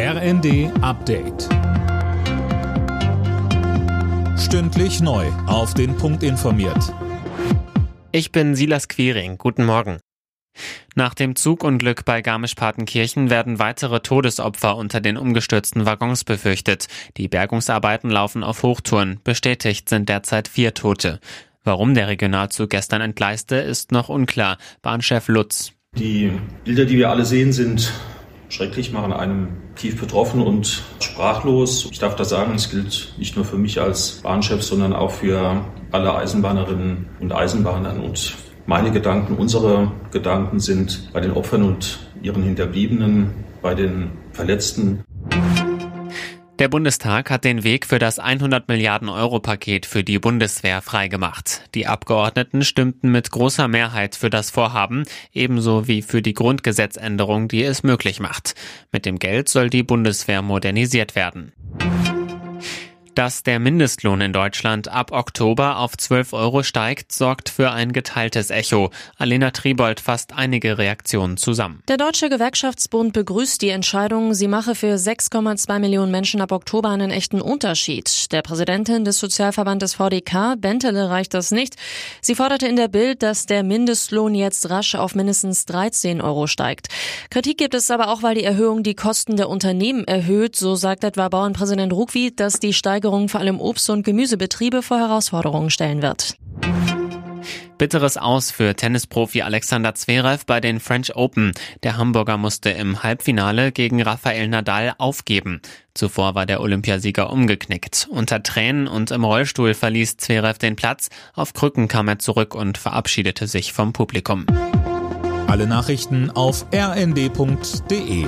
RND Update. Stündlich neu. Auf den Punkt informiert. Ich bin Silas Quiring. Guten Morgen. Nach dem Zugunglück bei Garmisch-Partenkirchen werden weitere Todesopfer unter den umgestürzten Waggons befürchtet. Die Bergungsarbeiten laufen auf Hochtouren. Bestätigt sind derzeit vier Tote. Warum der Regionalzug gestern entgleiste, ist noch unklar. Bahnchef Lutz. Die Bilder, die wir alle sehen, sind schrecklich, machen einem tief betroffen und sprachlos. Ich darf da sagen, es gilt nicht nur für mich als Bahnchef, sondern auch für alle Eisenbahnerinnen und Eisenbahnern. Und meine Gedanken, unsere Gedanken sind bei den Opfern und ihren Hinterbliebenen, bei den Verletzten. Der Bundestag hat den Weg für das 100 Milliarden Euro Paket für die Bundeswehr freigemacht. Die Abgeordneten stimmten mit großer Mehrheit für das Vorhaben, ebenso wie für die Grundgesetzänderung, die es möglich macht. Mit dem Geld soll die Bundeswehr modernisiert werden. Dass der Mindestlohn in Deutschland ab Oktober auf 12 Euro steigt, sorgt für ein geteiltes Echo. Alena Tribold fasst einige Reaktionen zusammen. Der Deutsche Gewerkschaftsbund begrüßt die Entscheidung. Sie mache für 6,2 Millionen Menschen ab Oktober einen echten Unterschied. Der Präsidentin des Sozialverbandes VDK, Bentele, reicht das nicht. Sie forderte in der Bild, dass der Mindestlohn jetzt rasch auf mindestens 13 Euro steigt. Kritik gibt es aber auch, weil die Erhöhung die Kosten der Unternehmen erhöht. So sagt etwa Bauernpräsident Ruckwi, dass die Steigerung Steigerung vor allem Obst- und Gemüsebetriebe vor Herausforderungen stellen wird. Bitteres Aus für Tennisprofi Alexander Zverev bei den French Open. Der Hamburger musste im Halbfinale gegen Rafael Nadal aufgeben. Zuvor war der Olympiasieger umgeknickt. Unter Tränen und im Rollstuhl verließ Zverev den Platz. Auf Krücken kam er zurück und verabschiedete sich vom Publikum. Alle Nachrichten auf rnd.de